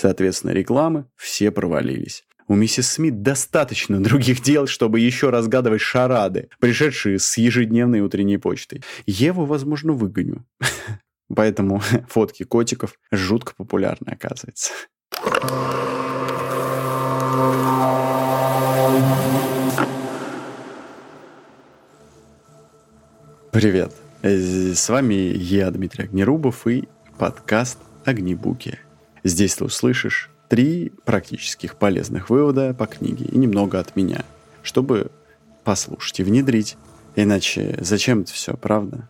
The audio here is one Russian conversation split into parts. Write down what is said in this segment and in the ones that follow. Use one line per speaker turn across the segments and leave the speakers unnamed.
Соответственно, рекламы все провалились. У миссис Смит достаточно других дел, чтобы еще разгадывать шарады, пришедшие с ежедневной утренней почтой. Еву, возможно, выгоню. Поэтому фотки котиков жутко популярны, оказывается. Привет. С вами я, Дмитрий Огнерубов, и подкаст «Огнебуки». Здесь ты услышишь три практических полезных вывода по книге и немного от меня, чтобы послушать и внедрить. Иначе зачем это все, правда?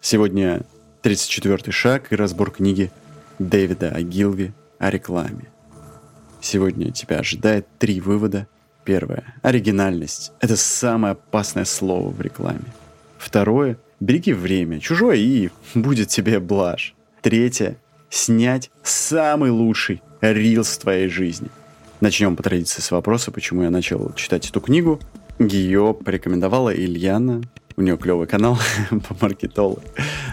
Сегодня 34-й шаг и разбор книги Дэвида Агилви о рекламе. Сегодня тебя ожидает три вывода. Первое. Оригинальность. Это самое опасное слово в рекламе. Второе. Береги время. Чужое и будет тебе блажь. Третье. Снять самый лучший рилс в твоей жизни. Начнем по традиции с вопроса, почему я начал читать эту книгу. Ее порекомендовала Ильяна. У нее клевый канал по маркетологу.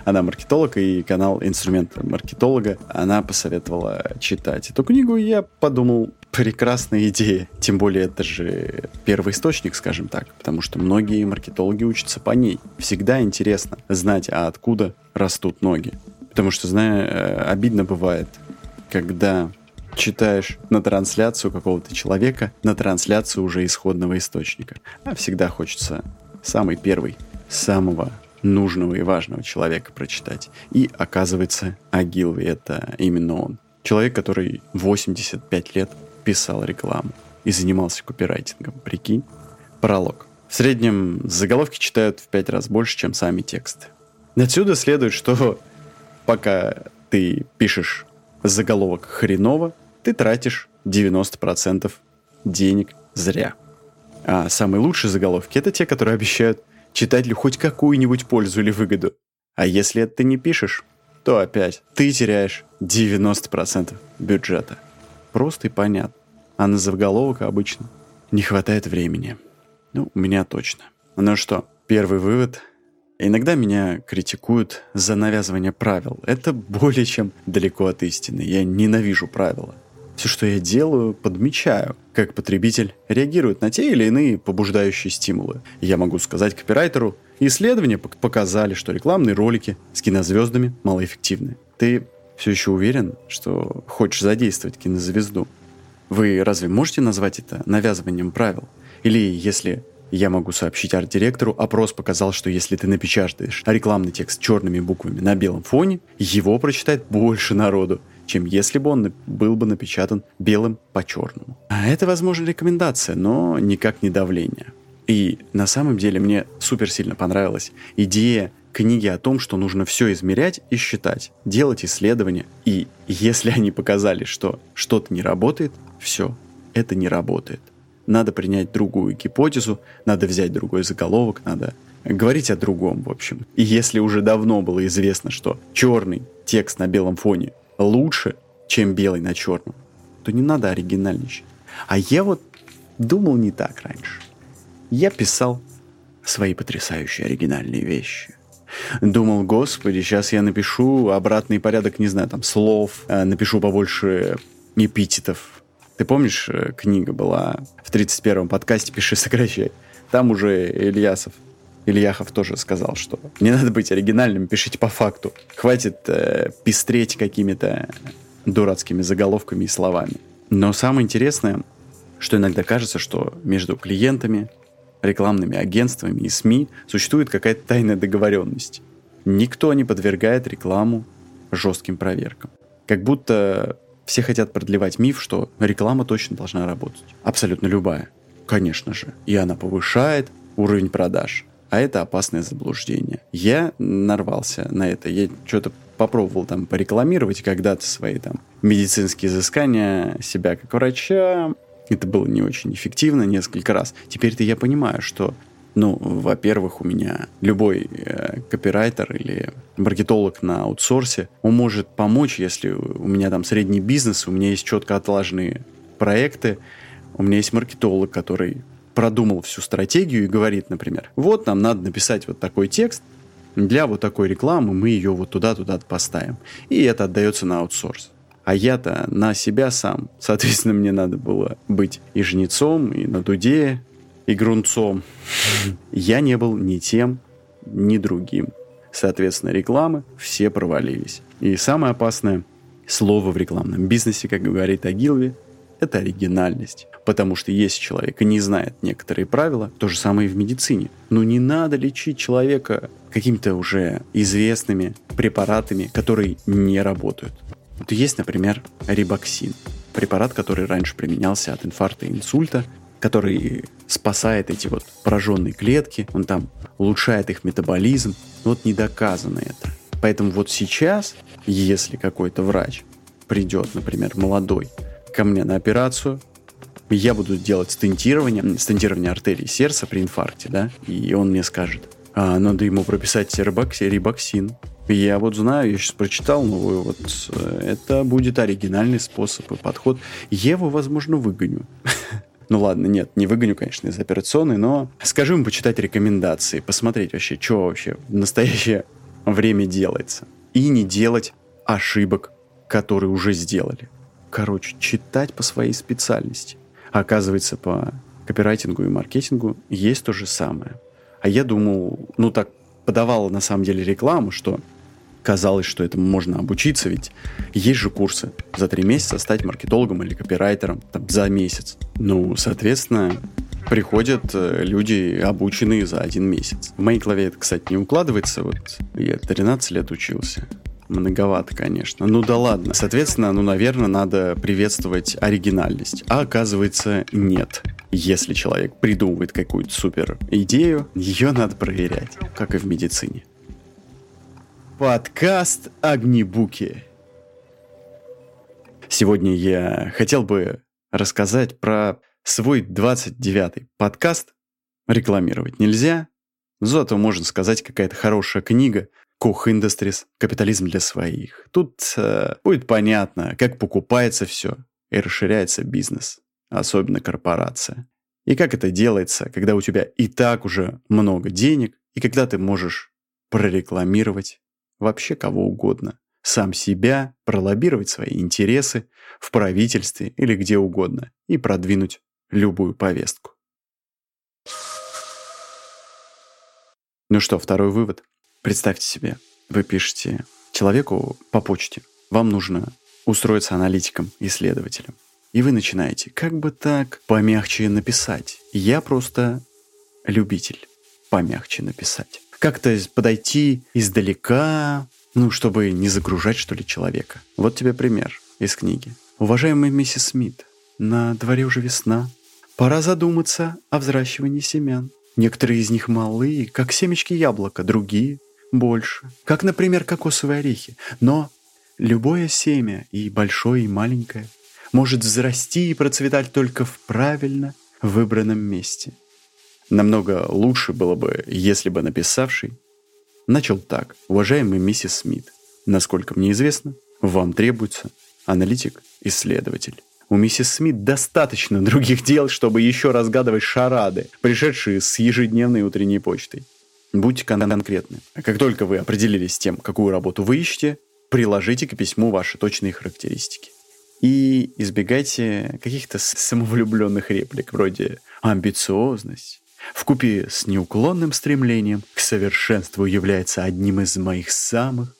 Она маркетолог и канал инструмент маркетолога. Она посоветовала читать эту книгу, и я подумал, прекрасная идея. Тем более это же первый источник, скажем так, потому что многие маркетологи учатся по ней. Всегда интересно знать, а откуда растут ноги. Потому что, знаю, э, обидно бывает, когда читаешь на трансляцию какого-то человека, на трансляцию уже исходного источника. А всегда хочется самый первый, самого нужного и важного человека прочитать. И оказывается, Агилви — это именно он. Человек, который 85 лет писал рекламу и занимался копирайтингом. Прикинь? Пролог. В среднем заголовки читают в 5 раз больше, чем сами тексты. Отсюда следует, что пока ты пишешь заголовок хреново, ты тратишь 90% денег зря. А самые лучшие заголовки — это те, которые обещают читателю хоть какую-нибудь пользу или выгоду. А если это ты не пишешь, то опять ты теряешь 90% бюджета. Просто и понятно. А на заголовок обычно не хватает времени. Ну, у меня точно. Ну что, первый вывод. Иногда меня критикуют за навязывание правил. Это более чем далеко от истины. Я ненавижу правила. Все, что я делаю, подмечаю, как потребитель реагирует на те или иные побуждающие стимулы. Я могу сказать копирайтеру, исследования показали, что рекламные ролики с кинозвездами малоэффективны. Ты все еще уверен, что хочешь задействовать кинозвезду? Вы разве можете назвать это навязыванием правил? Или если я могу сообщить арт-директору, опрос показал, что если ты напечатаешь рекламный текст черными буквами на белом фоне, его прочитает больше народу, чем если бы он был бы напечатан белым по черному. А это, возможно, рекомендация, но никак не давление. И на самом деле мне супер сильно понравилась идея книги о том, что нужно все измерять и считать, делать исследования. И если они показали, что что-то не работает, все, это не работает. Надо принять другую гипотезу, надо взять другой заголовок, надо говорить о другом, в общем. И если уже давно было известно, что черный текст на белом фоне лучше, чем белый на черном, то не надо оригинальничать. А я вот думал не так раньше. Я писал свои потрясающие оригинальные вещи. Думал, господи, сейчас я напишу обратный порядок, не знаю, там, слов, э, напишу побольше эпитетов. Ты помнишь, э, книга была в 31-м подкасте «Пиши, сокращай». Там уже Ильясов Ильяхов тоже сказал, что не надо быть оригинальным, пишите по факту. Хватит э, пестреть какими-то дурацкими заголовками и словами. Но самое интересное, что иногда кажется, что между клиентами, рекламными агентствами и СМИ существует какая-то тайная договоренность. Никто не подвергает рекламу жестким проверкам. Как будто все хотят продлевать миф, что реклама точно должна работать. Абсолютно любая. Конечно же. И она повышает уровень продаж. А это опасное заблуждение. Я нарвался на это. Я что-то попробовал там порекламировать когда-то свои там медицинские изыскания себя как врача. Это было не очень эффективно несколько раз. Теперь-то я понимаю, что ну, во-первых, у меня любой э, копирайтер или маркетолог на аутсорсе, он может помочь, если у меня там средний бизнес, у меня есть четко отлаженные проекты, у меня есть маркетолог, который продумал всю стратегию и говорит, например, вот нам надо написать вот такой текст, для вот такой рекламы мы ее вот туда-туда поставим. И это отдается на аутсорс. А я-то на себя сам. Соответственно, мне надо было быть и жнецом, и на дуде, и грунцом. Я не был ни тем, ни другим. Соответственно, рекламы все провалились. И самое опасное слово в рекламном бизнесе, как говорит Агилви, это оригинальность. Потому что если человек не знает некоторые правила, то же самое и в медицине. Ну не надо лечить человека какими-то уже известными препаратами, которые не работают. Вот есть, например, рибоксин. Препарат, который раньше применялся от инфаркта и инсульта, который спасает эти вот пораженные клетки, он там улучшает их метаболизм. Вот не доказано это. Поэтому вот сейчас, если какой-то врач придет, например, молодой, ко мне на операцию, я буду делать стентирование, стентирование артерий сердца при инфаркте, да, и он мне скажет, а, надо ему прописать рибоксин. Я вот знаю, я сейчас прочитал новую, вот э, это будет оригинальный способ и подход. Его, возможно, выгоню. Ну ладно, нет, не выгоню, конечно, из операционной, но скажу им почитать рекомендации, посмотреть вообще, что вообще в настоящее время делается. И не делать ошибок, которые уже сделали. Короче, читать по своей специальности. А оказывается, по копирайтингу и маркетингу есть то же самое. А я думал, ну так подавал на самом деле рекламу, что казалось, что этому можно обучиться, ведь есть же курсы за три месяца стать маркетологом или копирайтером там, за месяц. Ну, соответственно, приходят э, люди, обученные за один месяц. В моей голове это, кстати, не укладывается. Вот я 13 лет учился. Многовато, конечно. Ну да ладно. Соответственно, ну, наверное, надо приветствовать оригинальность. А оказывается, нет. Если человек придумывает какую-то супер идею, ее надо проверять, как и в медицине. Подкаст Огнебуки. Сегодня я хотел бы рассказать про свой 29-й подкаст. Рекламировать нельзя, зато можно сказать какая-то хорошая книга Koch Industries «Капитализм для своих». Тут э, будет понятно, как покупается все и расширяется бизнес, особенно корпорация. И как это делается, когда у тебя и так уже много денег, и когда ты можешь прорекламировать вообще кого угодно. Сам себя, пролоббировать свои интересы в правительстве или где угодно и продвинуть любую повестку. Ну что, второй вывод. Представьте себе, вы пишете человеку по почте. Вам нужно устроиться аналитиком, исследователем. И вы начинаете, как бы так помягче написать. Я просто любитель помягче написать как-то подойти издалека, ну, чтобы не загружать, что ли, человека. Вот тебе пример из книги. Уважаемая миссис Смит, на дворе уже весна. Пора задуматься о взращивании семян. Некоторые из них малые, как семечки яблока, другие – больше. Как, например, кокосовые орехи. Но любое семя, и большое, и маленькое, может взрасти и процветать только в правильно выбранном месте – Намного лучше было бы, если бы написавший начал так. Уважаемый миссис Смит, насколько мне известно, вам требуется аналитик-исследователь. У миссис Смит достаточно других дел, чтобы еще разгадывать шарады, пришедшие с ежедневной утренней почтой. Будьте конкретны. Как только вы определились с тем, какую работу вы ищете, приложите к письму ваши точные характеристики. И избегайте каких-то самовлюбленных реплик, вроде «амбициозность», в купе с неуклонным стремлением к совершенству является одним из моих самых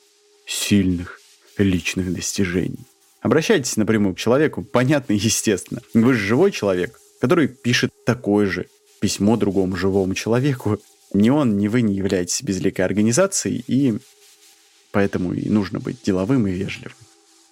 сильных личных достижений. Обращайтесь напрямую к человеку, понятно и естественно. Вы же живой человек, который пишет такое же письмо другому живому человеку. Ни он, ни вы не являетесь безликой организацией, и поэтому и нужно быть деловым и вежливым,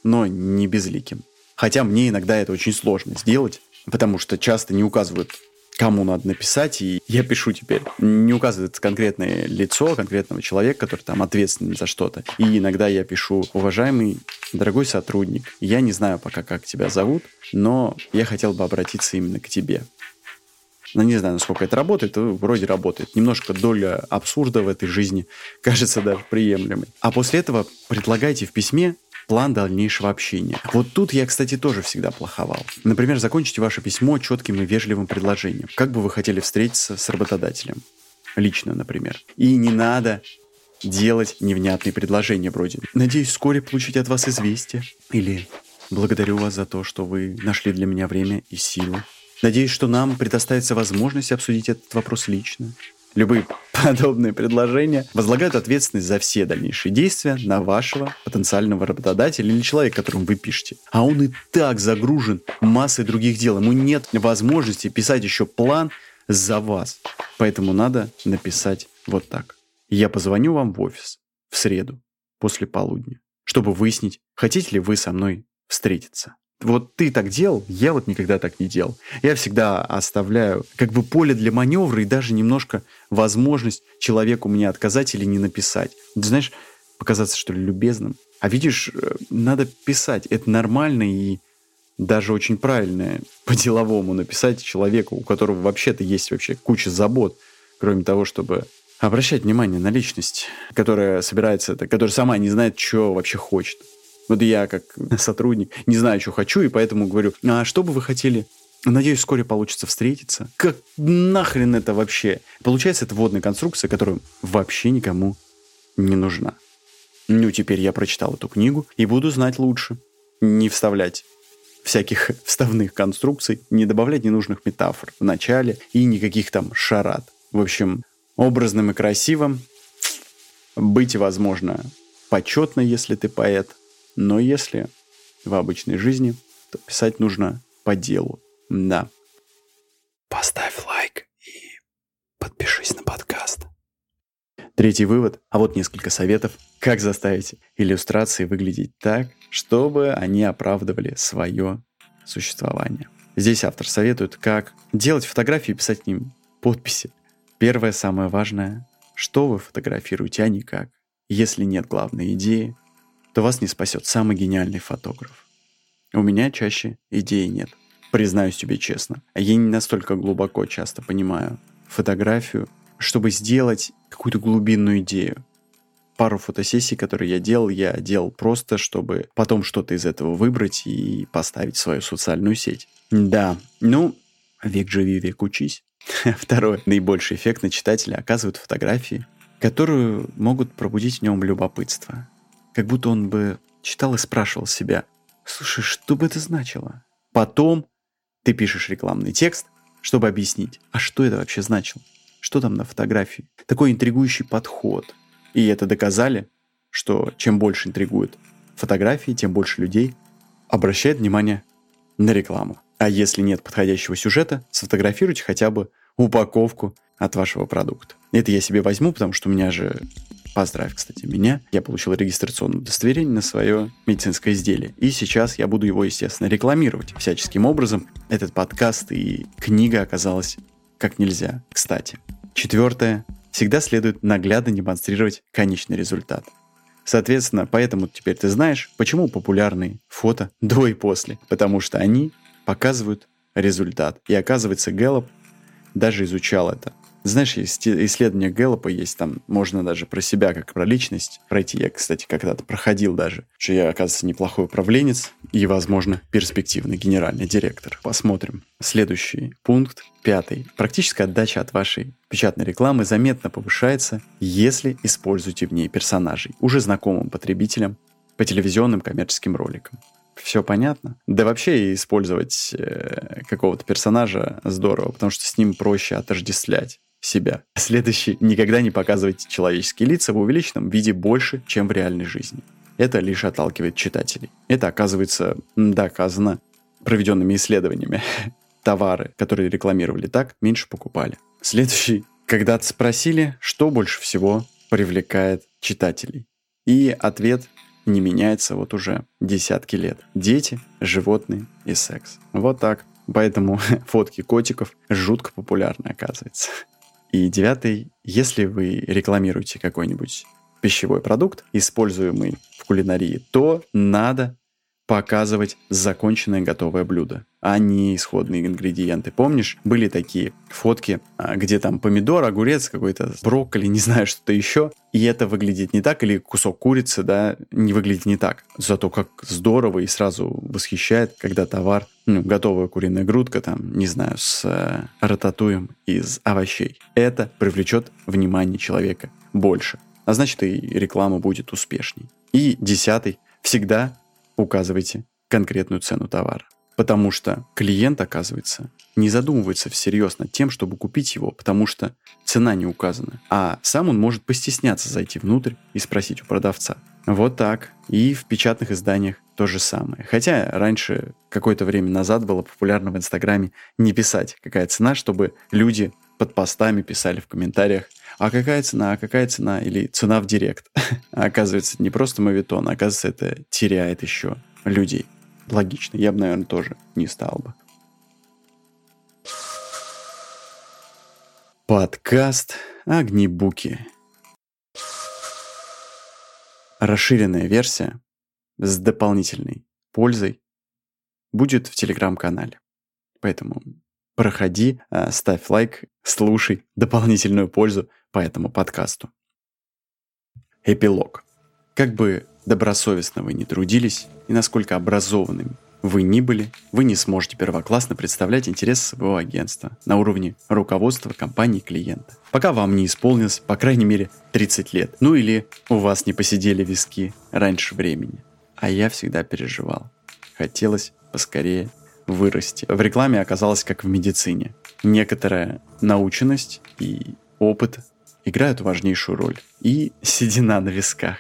но не безликим. Хотя мне иногда это очень сложно сделать, потому что часто не указывают кому надо написать, и я пишу теперь. Не указывает конкретное лицо конкретного человека, который там ответственен за что-то. И иногда я пишу, уважаемый дорогой сотрудник, я не знаю пока, как тебя зовут, но я хотел бы обратиться именно к тебе. Ну, не знаю, насколько это работает, вроде работает. Немножко доля абсурда в этой жизни кажется даже приемлемой. А после этого предлагайте в письме план дальнейшего общения. Вот тут я, кстати, тоже всегда плоховал. Например, закончите ваше письмо четким и вежливым предложением. Как бы вы хотели встретиться с работодателем? Лично, например. И не надо делать невнятные предложения вроде «Надеюсь вскоре получить от вас известие» или Благодарю вас за то, что вы нашли для меня время и силу. Надеюсь, что нам предоставится возможность обсудить этот вопрос лично. Любые подобные предложения возлагают ответственность за все дальнейшие действия на вашего потенциального работодателя или человека, которому вы пишете. А он и так загружен массой других дел. Ему нет возможности писать еще план за вас. Поэтому надо написать вот так. Я позвоню вам в офис в среду после полудня, чтобы выяснить, хотите ли вы со мной встретиться. Вот ты так делал, я вот никогда так не делал. Я всегда оставляю как бы поле для маневра и даже немножко возможность человеку мне отказать или не написать. Ты знаешь, показаться, что ли, любезным. А видишь, э, надо писать. Это нормально и даже очень правильно по-деловому написать человеку, у которого вообще-то есть вообще куча забот, кроме того, чтобы обращать внимание на личность, которая собирается, которая сама не знает, что вообще хочет. Вот я как сотрудник не знаю, что хочу, и поэтому говорю, а что бы вы хотели Надеюсь, вскоре получится встретиться. Как нахрен это вообще? Получается, это водная конструкция, которая вообще никому не нужна. Ну, теперь я прочитал эту книгу и буду знать лучше. Не вставлять всяких вставных конструкций, не добавлять ненужных метафор в начале и никаких там шарат. В общем, образным и красивым быть, возможно, почетно, если ты поэт, но если в обычной жизни, то писать нужно по делу. Да. Поставь лайк и подпишись на подкаст. Третий вывод, а вот несколько советов, как заставить иллюстрации выглядеть так, чтобы они оправдывали свое существование. Здесь автор советует, как делать фотографии и писать к ним подписи. Первое, самое важное, что вы фотографируете, а не как. Если нет главной идеи, то вас не спасет самый гениальный фотограф. У меня чаще идеи нет. Признаюсь тебе честно. Я не настолько глубоко часто понимаю фотографию, чтобы сделать какую-то глубинную идею. Пару фотосессий, которые я делал, я делал просто, чтобы потом что-то из этого выбрать и поставить в свою социальную сеть. Да, ну, век живи, век учись. Второе. Наибольший эффект на читателя оказывают фотографии, которые могут пробудить в нем любопытство. Как будто он бы читал и спрашивал себя, слушай, что бы это значило? Потом ты пишешь рекламный текст, чтобы объяснить, а что это вообще значило? Что там на фотографии? Такой интригующий подход. И это доказали, что чем больше интригуют фотографии, тем больше людей обращает внимание на рекламу. А если нет подходящего сюжета, сфотографируйте хотя бы упаковку от вашего продукта. Это я себе возьму, потому что у меня же Поздравь, кстати, меня. Я получил регистрационное удостоверение на свое медицинское изделие. И сейчас я буду его, естественно, рекламировать всяческим образом. Этот подкаст и книга оказалась как нельзя, кстати. Четвертое. Всегда следует наглядно демонстрировать конечный результат. Соответственно, поэтому теперь ты знаешь, почему популярны фото до и после. Потому что они показывают результат. И оказывается, Гэллоп даже изучал это. Знаешь, исследование Гэллопа есть, там можно даже про себя, как про личность пройти. Я, кстати, когда-то проходил даже, что я, оказывается, неплохой управленец и, возможно, перспективный генеральный директор. Посмотрим. Следующий пункт, пятый. Практическая отдача от вашей печатной рекламы заметно повышается, если используете в ней персонажей, уже знакомым потребителям по телевизионным коммерческим роликам. Все понятно? Да вообще использовать э, какого-то персонажа здорово, потому что с ним проще отождествлять себя. Следующий. Никогда не показывайте человеческие лица в увеличенном виде больше, чем в реальной жизни. Это лишь отталкивает читателей. Это оказывается доказано проведенными исследованиями. Товары, которые рекламировали так, меньше покупали. Следующий. Когда-то спросили, что больше всего привлекает читателей. И ответ не меняется вот уже десятки лет. Дети, животные и секс. Вот так. Поэтому фотки котиков жутко популярны, оказывается. И девятый, если вы рекламируете какой-нибудь пищевой продукт, используемый в кулинарии, то надо показывать законченное готовое блюдо, а не исходные ингредиенты. Помнишь, были такие фотки, а, где там помидор, огурец какой-то, брокколи, не знаю, что-то еще, и это выглядит не так, или кусок курицы, да, не выглядит не так. Зато как здорово и сразу восхищает, когда товар, ну, готовая куриная грудка, там, не знаю, с э, рататуем из овощей. Это привлечет внимание человека больше. А значит, и реклама будет успешней. И десятый, всегда указывайте конкретную цену товара. Потому что клиент, оказывается, не задумывается всерьез над тем, чтобы купить его, потому что цена не указана. А сам он может постесняться зайти внутрь и спросить у продавца. Вот так. И в печатных изданиях то же самое. Хотя раньше, какое-то время назад, было популярно в Инстаграме не писать, какая цена, чтобы люди под постами писали в комментариях, а какая цена, а какая цена, или цена в директ. А оказывается, не просто мавитон, а оказывается, это теряет еще людей. Логично, я бы, наверное, тоже не стал бы. Подкаст «Огнебуки». Расширенная версия с дополнительной пользой будет в телеграм-канале. Поэтому проходи, а, ставь лайк, слушай дополнительную пользу по этому подкасту. Эпилог. Как бы добросовестно вы не трудились и насколько образованными вы ни были, вы не сможете первоклассно представлять интересы своего агентства на уровне руководства компании клиента. Пока вам не исполнилось, по крайней мере, 30 лет. Ну или у вас не посидели виски раньше времени. А я всегда переживал. Хотелось поскорее вырасти. В рекламе оказалось как в медицине. Некоторая наученность и опыт играют важнейшую роль. И седина на висках.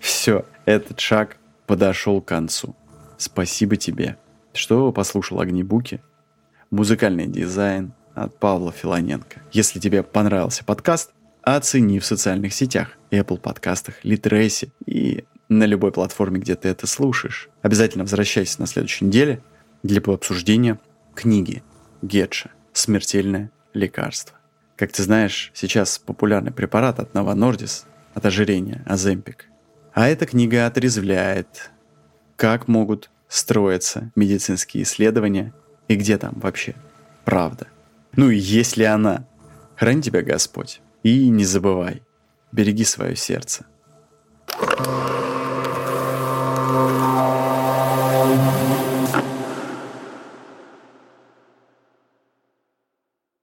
Все, этот шаг подошел к концу. Спасибо тебе, что послушал Огнебуки. Музыкальный дизайн от Павла Филоненко. Если тебе понравился подкаст, оцени в социальных сетях, Apple подкастах, Литресе и на любой платформе, где ты это слушаешь. Обязательно возвращайся на следующей неделе для обсуждения книги Гетша «Смертельное лекарство». Как ты знаешь, сейчас популярный препарат от Nordisk от ожирения, Аземпик. А эта книга отрезвляет, как могут строятся медицинские исследования и где там вообще правда. Ну и есть ли она? Храни тебя Господь. И не забывай, береги свое сердце.